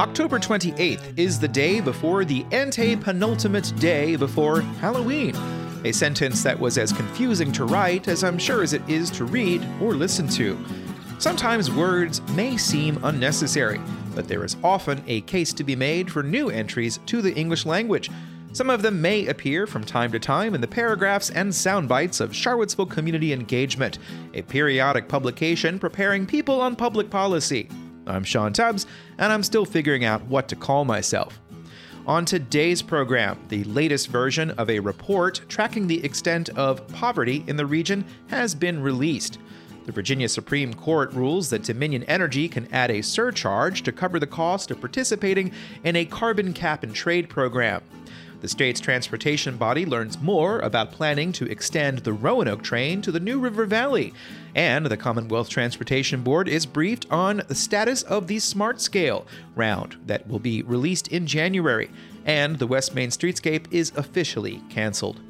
October 28th is the day before the ante penultimate day before Halloween. A sentence that was as confusing to write as I'm sure as it is to read or listen to. Sometimes words may seem unnecessary, but there is often a case to be made for new entries to the English language. Some of them may appear from time to time in the paragraphs and sound bites of Charlottesville Community Engagement, a periodic publication preparing people on public policy. I'm Sean Tubbs, and I'm still figuring out what to call myself. On today's program, the latest version of a report tracking the extent of poverty in the region has been released. The Virginia Supreme Court rules that Dominion Energy can add a surcharge to cover the cost of participating in a carbon cap and trade program. The state's transportation body learns more about planning to extend the Roanoke train to the New River Valley. And the Commonwealth Transportation Board is briefed on the status of the Smart Scale round that will be released in January. And the West Main Streetscape is officially canceled.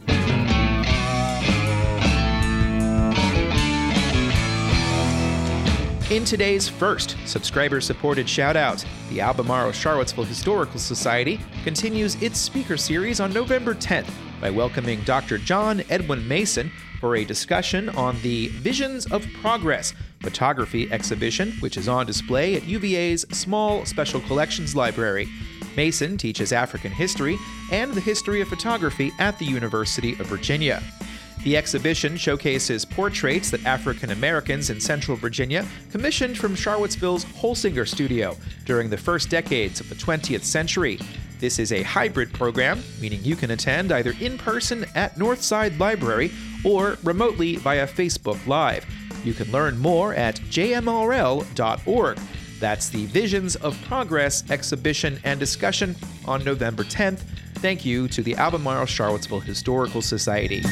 In today's first subscriber supported shoutout, the Albemarle Charlottesville Historical Society continues its speaker series on November 10th by welcoming Dr. John Edwin Mason for a discussion on the Visions of Progress photography exhibition, which is on display at UVA's Small Special Collections Library. Mason teaches African history and the history of photography at the University of Virginia. The exhibition showcases portraits that African Americans in Central Virginia commissioned from Charlottesville's Holsinger Studio during the first decades of the 20th century. This is a hybrid program, meaning you can attend either in person at Northside Library or remotely via Facebook Live. You can learn more at jmrl.org. That's the Visions of Progress exhibition and discussion on November 10th. Thank you to the Albemarle Charlottesville Historical Society.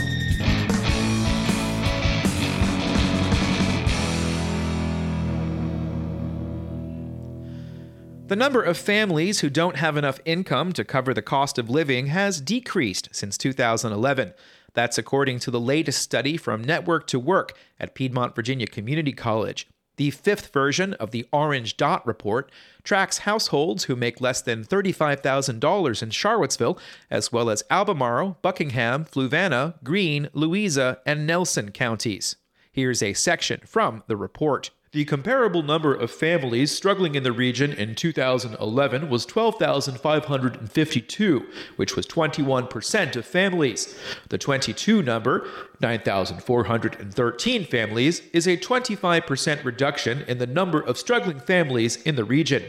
The number of families who don't have enough income to cover the cost of living has decreased since 2011. That's according to the latest study from Network to Work at Piedmont Virginia Community College. The fifth version of the Orange Dot report tracks households who make less than $35,000 in Charlottesville, as well as Albemarle, Buckingham, Fluvanna, Greene, Louisa, and Nelson counties. Here's a section from the report. The comparable number of families struggling in the region in 2011 was 12,552, which was 21% of families. The 22 number, 9,413 families, is a 25% reduction in the number of struggling families in the region.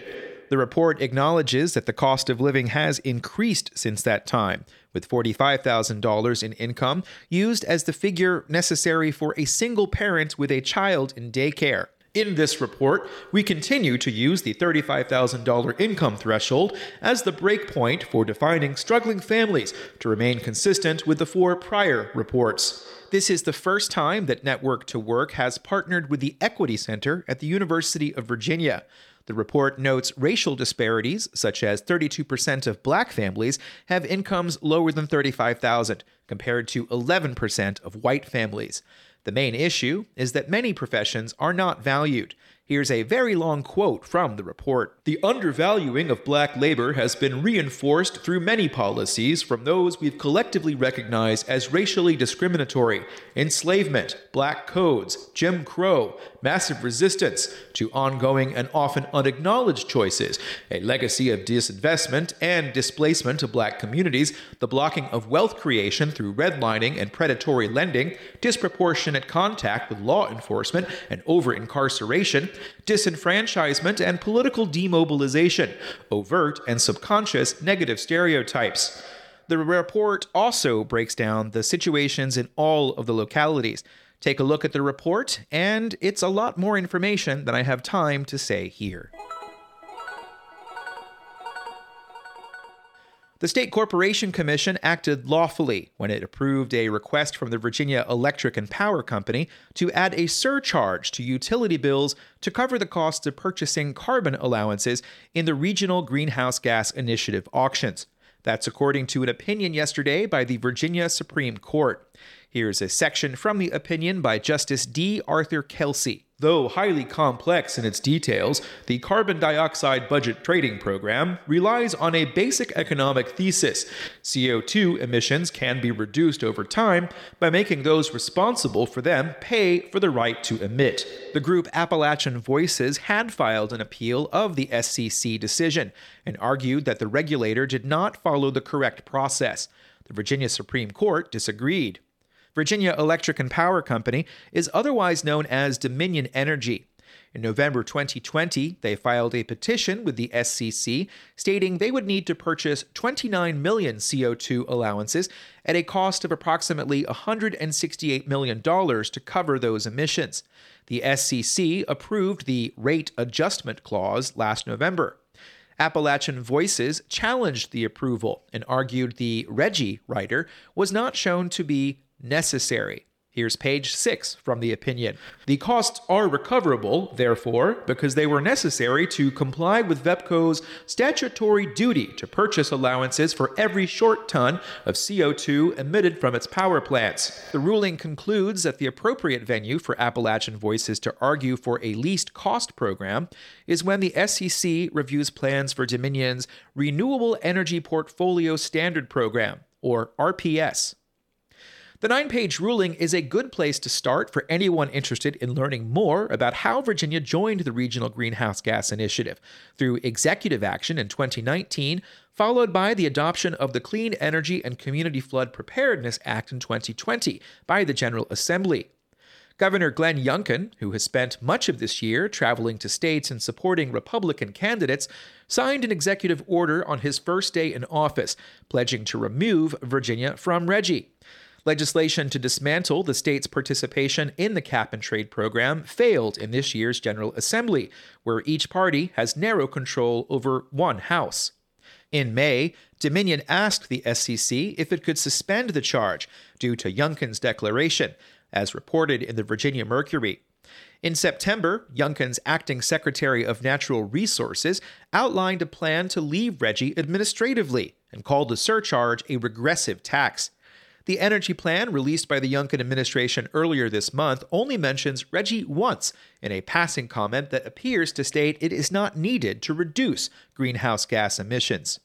The report acknowledges that the cost of living has increased since that time, with $45,000 in income used as the figure necessary for a single parent with a child in daycare. In this report, we continue to use the $35,000 income threshold as the breakpoint for defining struggling families to remain consistent with the four prior reports. This is the first time that Network to Work has partnered with the Equity Center at the University of Virginia. The report notes racial disparities, such as 32% of black families have incomes lower than 35,000 compared to 11% of white families. The main issue is that many professions are not valued. Here's a very long quote from the report. The undervaluing of black labor has been reinforced through many policies from those we've collectively recognized as racially discriminatory enslavement, black codes, Jim Crow, massive resistance to ongoing and often unacknowledged choices, a legacy of disinvestment and displacement of black communities, the blocking of wealth creation through redlining and predatory lending, disproportionate contact with law enforcement and over incarceration disenfranchisement, and political demobilization, overt and subconscious negative stereotypes. The report also breaks down the situations in all of the localities. Take a look at the report, and it's a lot more information than I have time to say here. The State Corporation Commission acted lawfully when it approved a request from the Virginia Electric and Power Company to add a surcharge to utility bills to cover the costs of purchasing carbon allowances in the Regional Greenhouse Gas Initiative auctions. That's according to an opinion yesterday by the Virginia Supreme Court. Here's a section from the opinion by Justice D. Arthur Kelsey. Though highly complex in its details, the carbon dioxide budget trading program relies on a basic economic thesis. CO2 emissions can be reduced over time by making those responsible for them pay for the right to emit. The group Appalachian Voices had filed an appeal of the SCC decision and argued that the regulator did not follow the correct process. The Virginia Supreme Court disagreed. Virginia Electric and Power Company is otherwise known as Dominion Energy. In November 2020, they filed a petition with the SCC stating they would need to purchase 29 million CO2 allowances at a cost of approximately $168 million to cover those emissions. The SCC approved the rate adjustment clause last November. Appalachian Voices challenged the approval and argued the RGGI rider was not shown to be necessary. Here's page six from the opinion. The costs are recoverable, therefore, because they were necessary to comply with VEPCO's statutory duty to purchase allowances for every short ton of CO2 emitted from its power plants. The ruling concludes that the appropriate venue for Appalachian Voices to argue for a least cost program is when the SCC reviews plans for Dominion's Renewable Energy Portfolio Standard Program, or RPS. The nine page ruling is a good place to start for anyone interested in learning more about how Virginia joined the Regional Greenhouse Gas Initiative through executive action in 2019, followed by the adoption of the Clean Energy and Community Flood Preparedness Act in 2020 by the General Assembly. Governor Glenn Youngkin, who has spent much of this year traveling to states and supporting Republican candidates, signed an executive order on his first day in office, pledging to remove Virginia from RGGI. Legislation to dismantle the state's participation in the cap and trade program failed in this year's General Assembly, where each party has narrow control over one House. In May, Dominion asked the SCC if it could suspend the charge due to Youngkin's declaration, as reported in the Virginia Mercury. In September, Youngkin's acting Secretary of Natural Resources outlined a plan to leave RGGI administratively and called the surcharge a regressive tax. The energy plan released by the Youngkin administration earlier this month only mentions RGGI once in a passing comment that appears to state it is not needed to reduce greenhouse gas emissions.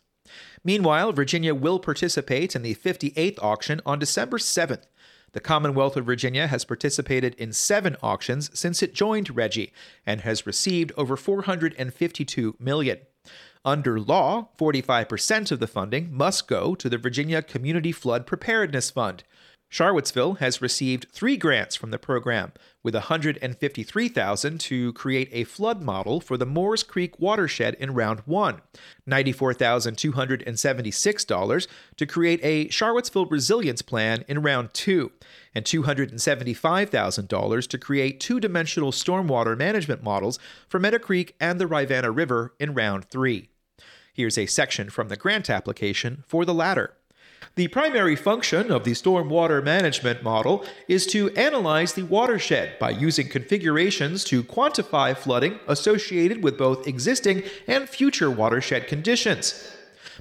Meanwhile, Virginia will participate in the 58th auction on December 7th. The Commonwealth of Virginia has participated in seven auctions since it joined RGGI and has received over 452 million. Under law, 45% of the funding must go to the Virginia Community Flood Preparedness Fund. Charlottesville has received three grants from the program, with 153,000 to create a flood model for the Moores Creek watershed in round 1, $94,276 to create a Charlottesville resilience plan in round 2, and $275,000 to create two-dimensional stormwater management models for Meadow Creek and the Rivanna River in round 3. Here's a section from the grant application for the latter. The primary function of the stormwater management model is to analyze the watershed by using configurations to quantify flooding associated with both existing and future watershed conditions.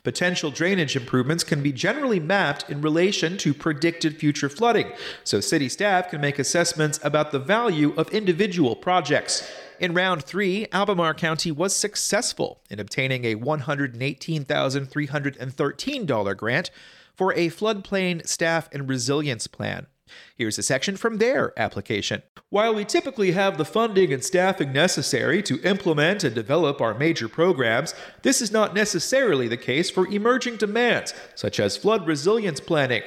Potential drainage improvements can be generally mapped in relation to predicted future flooding, so city staff can make assessments about the value of individual projects. In round three, Albemarle County was successful in obtaining a $118,313 grant for a floodplain staff and resilience plan. Here's a section from their application. While we typically have the funding and staffing necessary to implement and develop our major programs, this is not necessarily the case for emerging demands, such as flood resilience planning.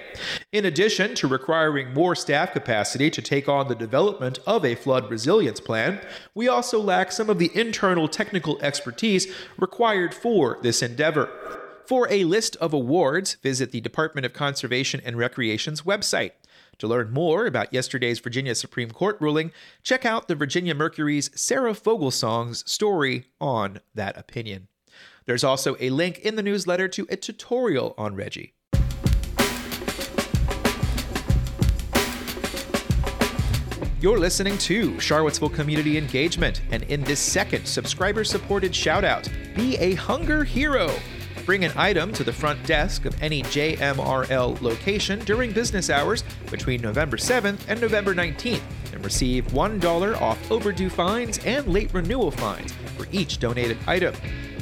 In addition to requiring more staff capacity to take on the development of a flood resilience plan, we also lack some of the internal technical expertise required for this endeavor. For a list of awards, visit the Department of Conservation and Recreation's website. To learn more about yesterday's Virginia Supreme Court ruling, check out the Virginia Mercury's Sarah Vogelsong's story on that opinion. There's also a link in the newsletter to a tutorial on RGGI. You're listening to Charlottesville Community Engagement, and in this second subscriber supported shout out, be a hunger hero. Bring an item to the front desk of any JMRL location during business hours between November 7th and November 19th and receive $1 off overdue fines and late renewal fines for each donated item.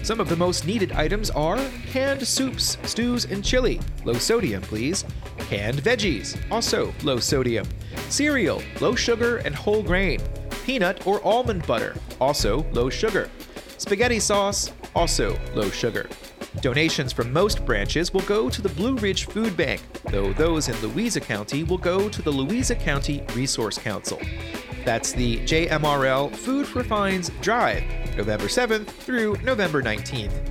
Some of the most needed items are canned soups, stews, and chili, low sodium, please. Canned veggies, also low sodium. Cereal, low sugar and whole grain. Peanut or almond butter, also low sugar. Spaghetti sauce, also low sugar. Donations from most branches will go to the Blue Ridge Food Bank, though those in Louisa County will go to the Louisa County Resource Council. That's the JMRL Food for Fines Drive, November 7th through November 19th.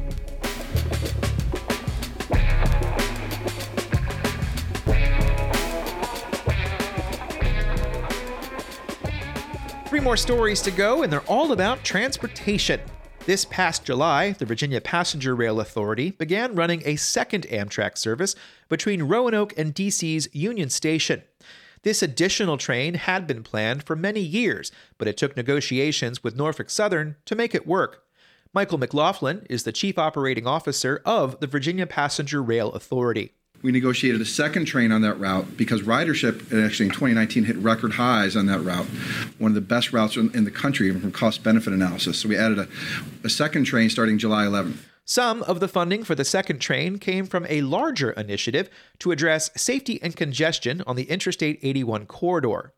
Three more stories to go, and they're all about transportation. This past July, the Virginia Passenger Rail Authority began running a second Amtrak service between Roanoke and DC's Union Station. This additional train had been planned for many years, but it took negotiations with Norfolk Southern to make it work. Michael McLaughlin is the Chief Operating Officer of the Virginia Passenger Rail Authority we negotiated a second train on that route because ridership actually in 2019 hit record highs on that route, one of the best routes in the country even from cost benefit analysis. So we added a, a second train starting July 11th. Some of the funding for the second train came from a larger initiative to address safety and congestion on the Interstate 81 corridor.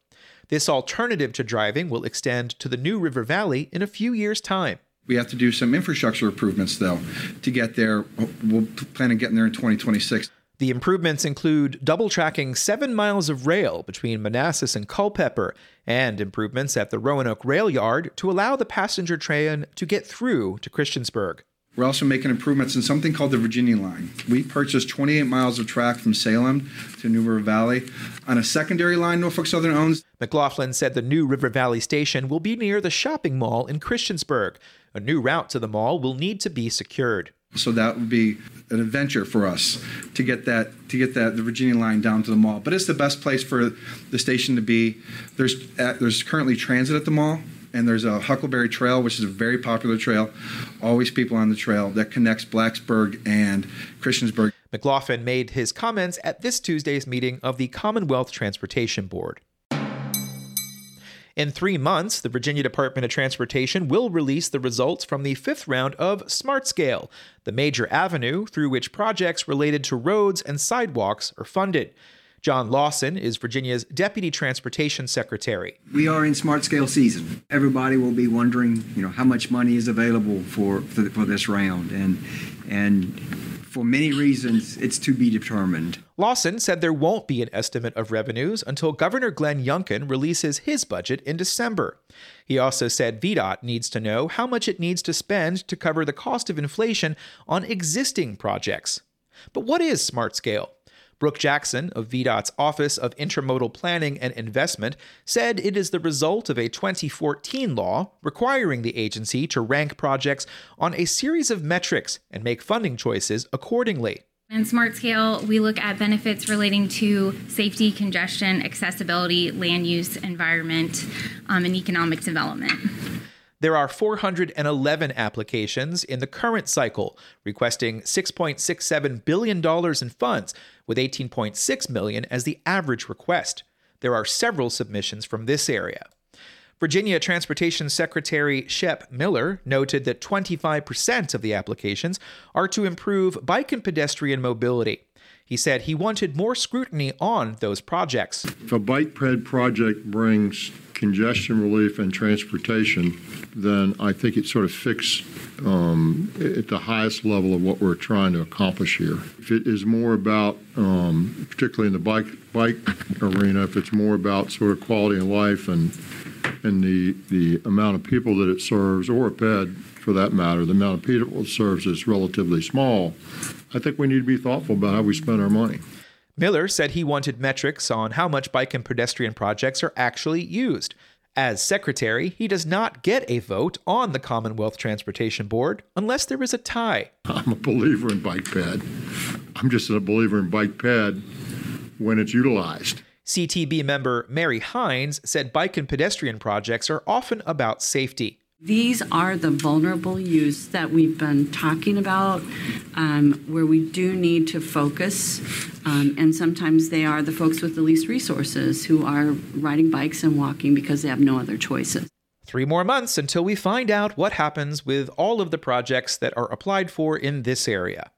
This alternative to driving will extend to the New River Valley in a few years' time. We have to do some infrastructure improvements, though, to get there. We'll plan on getting there in 2026. The improvements include double tracking seven miles of rail between Manassas and Culpeper, and improvements at the Roanoke Rail Yard to allow the passenger train to get through to Christiansburg. We're also making improvements in something called the Virginia Line. We purchased 28 miles of track from Salem to New River Valley on a secondary line Norfolk Southern owns. McLaughlin said the new River Valley station will be near the shopping mall in Christiansburg. A new route to the mall will need to be secured. So that would be an adventure for us to get that to get that the Virginia line down to the mall. But it's the best place for the station to be. There's uh, there's currently transit at the mall, and there's a Huckleberry Trail, which is a very popular trail. Always people on the trail that connects Blacksburg and Christiansburg. McLaughlin made his comments at this Tuesday's meeting of the Commonwealth Transportation Board. In three months, the Virginia Department of Transportation will release the results from the fifth round of SmartScale, the major avenue through which projects related to roads and sidewalks are funded. John Lawson is Virginia's Deputy Transportation Secretary. We are in smart scale season. Everybody will be wondering, you know, how much money is available for for, for this round, and and for many reasons, it's to be determined. Lawson said there won't be an estimate of revenues until Governor Glenn Youngkin releases his budget in December. He also said VDOT needs to know how much it needs to spend to cover the cost of inflation on existing projects. But what is SmartScale? Brooke Jackson of VDOT's Office of Intermodal Planning and Investment said it is the result of a 2014 law requiring the agency to rank projects on a series of metrics and make funding choices accordingly. In SmartScale, we look at benefits relating to safety, congestion, accessibility, land use, environment, um, and economic development. There are 411 applications in the current cycle, requesting $6.67 billion in funds, with 18.6 million as the average request. There are several submissions from this area. Virginia Transportation Secretary Shep Miller noted that 25% of the applications are to improve bike and pedestrian mobility. He said he wanted more scrutiny on those projects. If a bike ped project brings congestion relief and transportation, then I think it sort of fits um, at the highest level of what we're trying to accomplish here. If it is more about, um, particularly in the bike bike arena, if it's more about sort of quality of life and and the the amount of people that it serves, or a PED for that matter, the amount of people it serves is relatively small. I think we need to be thoughtful about how we spend our money. Miller said he wanted metrics on how much bike and pedestrian projects are actually used. As secretary, he does not get a vote on the Commonwealth Transportation Board unless there is a tie. I'm a believer in bike ped. I'm just a believer in bike ped when it's utilized. CTB member Mary Hynes said bike and pedestrian projects are often about safety. These are the vulnerable youths that we've been talking about, um, where we do need to focus. Um, and sometimes they are the folks with the least resources who are riding bikes and walking because they have no other choices. Three more months until we find out what happens with all of the projects that are applied for in this area.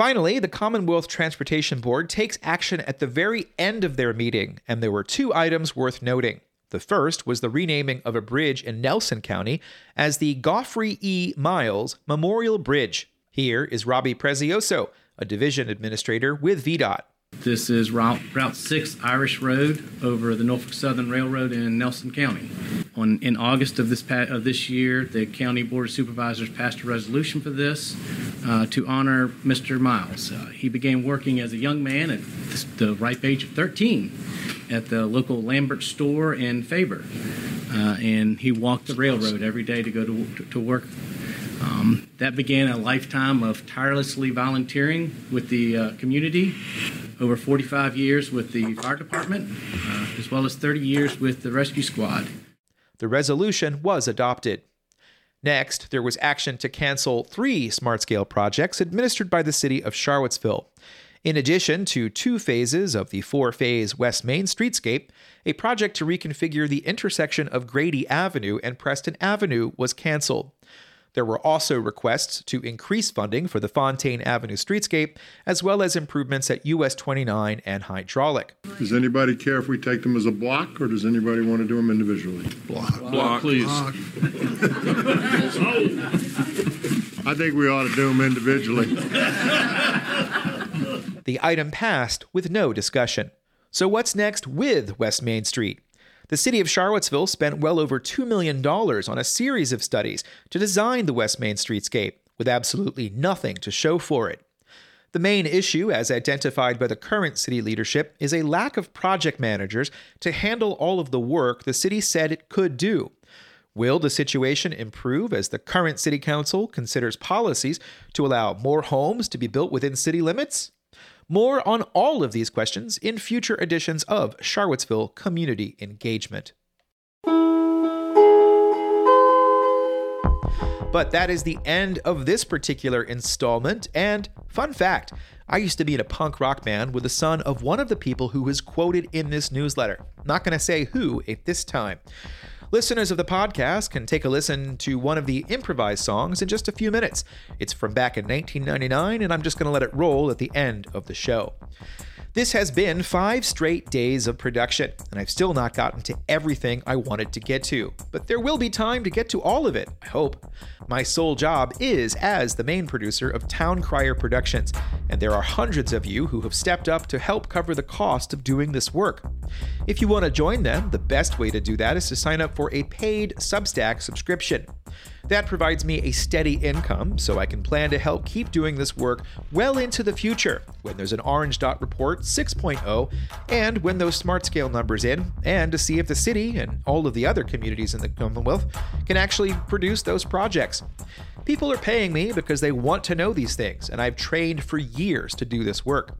Finally, the Commonwealth Transportation Board takes action at the very end of their meeting, and there were two items worth noting. The first was the renaming of a bridge in Nelson County as the Goffrey E. Miles Memorial Bridge. Here is Robbie Prezioso, a division administrator with VDOT. This is Route, Route 6 Irish Road over the Norfolk Southern Railroad in Nelson County. On, in August of this, of this year, the County Board of Supervisors passed a resolution for this uh, to honor Mr. Miles. Uh, he began working as a young man at the ripe age of 13 at the local Lambert store in Faber. Uh, and he walked the railroad every day to go to, to, work um, that began a lifetime of tirelessly volunteering with the uh, community over 45 years with the fire department, uh, as well as 30 years with the rescue squad. The resolution was adopted. Next, there was action to cancel three smart scale projects administered by the city of Charlottesville. In addition to two phases of the four phase West Main streetscape, a project to reconfigure the intersection of Grady Avenue and Preston Avenue was canceled. There were also requests to increase funding for the Fontaine Avenue streetscape, as well as improvements at US 29 and Hydraulic. Does anybody care if we take them as a block, or does anybody want to do them individually? Block, block, please. I think we ought to do them individually. the item passed with no discussion. So, what's next with West Main Street? The city of Charlottesville spent well over $2 million on a series of studies to design the West Main streetscape, with absolutely nothing to show for it. The main issue, as identified by the current city leadership, is a lack of project managers to handle all of the work the city said it could do. Will the situation improve as the current city council considers policies to allow more homes to be built within city limits? More on all of these questions in future editions of Charlottesville Community Engagement. But that is the end of this particular installment. And fun fact I used to be in a punk rock band with the son of one of the people who was quoted in this newsletter. Not going to say who at this time. Listeners of the podcast can take a listen to one of the improvised songs in just a few minutes. It's from back in 1999, and I'm just going to let it roll at the end of the show. This has been five straight days of production, and I've still not gotten to everything I wanted to get to. But there will be time to get to all of it, I hope. My sole job is as the main producer of Town Crier Productions, and there are hundreds of you who have stepped up to help cover the cost of doing this work. If you want to join them, the best way to do that is to sign up for a paid Substack subscription. That provides me a steady income so I can plan to help keep doing this work well into the future when there's an Orange Dot Report 6.0 and when those smart scale numbers in, and to see if the city and all of the other communities in the Commonwealth can actually produce those projects. People are paying me because they want to know these things, and I've trained for years to do this work.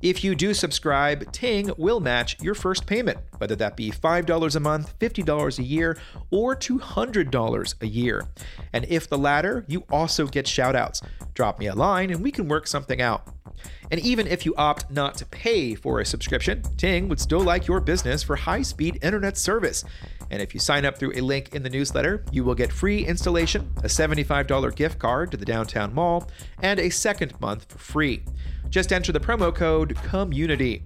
If you do subscribe, Ting will match your first payment, whether that be $5 a month, $50 a year, or $200 a year. And if the latter, you also get shoutouts. Drop me a line and we can work something out. And even if you opt not to pay for a subscription, Ting would still like your business for high speed internet service. And if you sign up through a link in the newsletter, you will get free installation, a $75 gift card to the downtown mall, and a second month for free. Just enter the promo code COMMUNITY.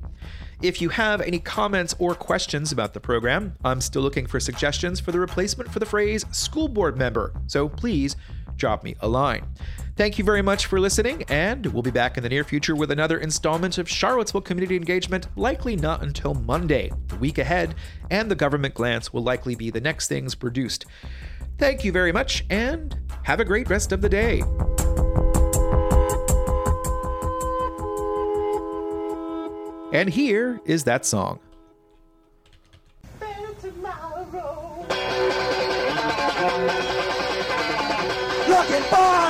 If you have any comments or questions about the program, I'm still looking for suggestions for the replacement for the phrase school board member, so please drop me a line. Thank you very much for listening, and we'll be back in the near future with another installment of Charlottesville Community Engagement, likely not until Monday, the week ahead, and the government glance will likely be the next things produced. Thank you very much, and have a great rest of the day. And here is that song. Looking for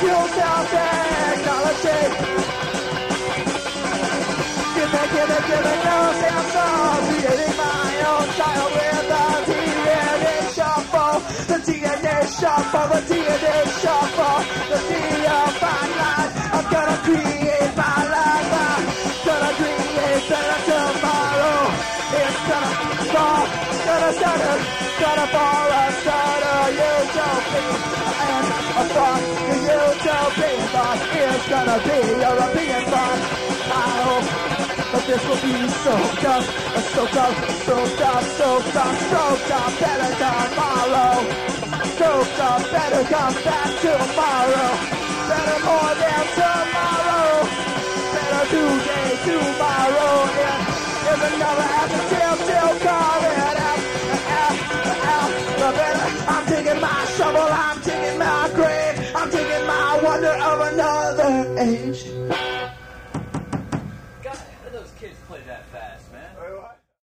future technology. Give me, give me, give me no sense of creating my own child with the DNA shuffle. The DNA shuffle, the DNA shuffle, the defined life. I'm gonna create my life. I'm gonna create better tomorrow. It's gonna fall, gonna start, gonna fall, a start a utopia. And a thought, the utopian thought is gonna be European thought. I hope but this will be so tough, so tough, so tough, so tough, so tough, better tomorrow. So tough, better come back tomorrow. Better more than tomorrow. Better today, tomorrow. And if another after till, till call it out, out, out. The better, I'm taking my shovel, I'm taking my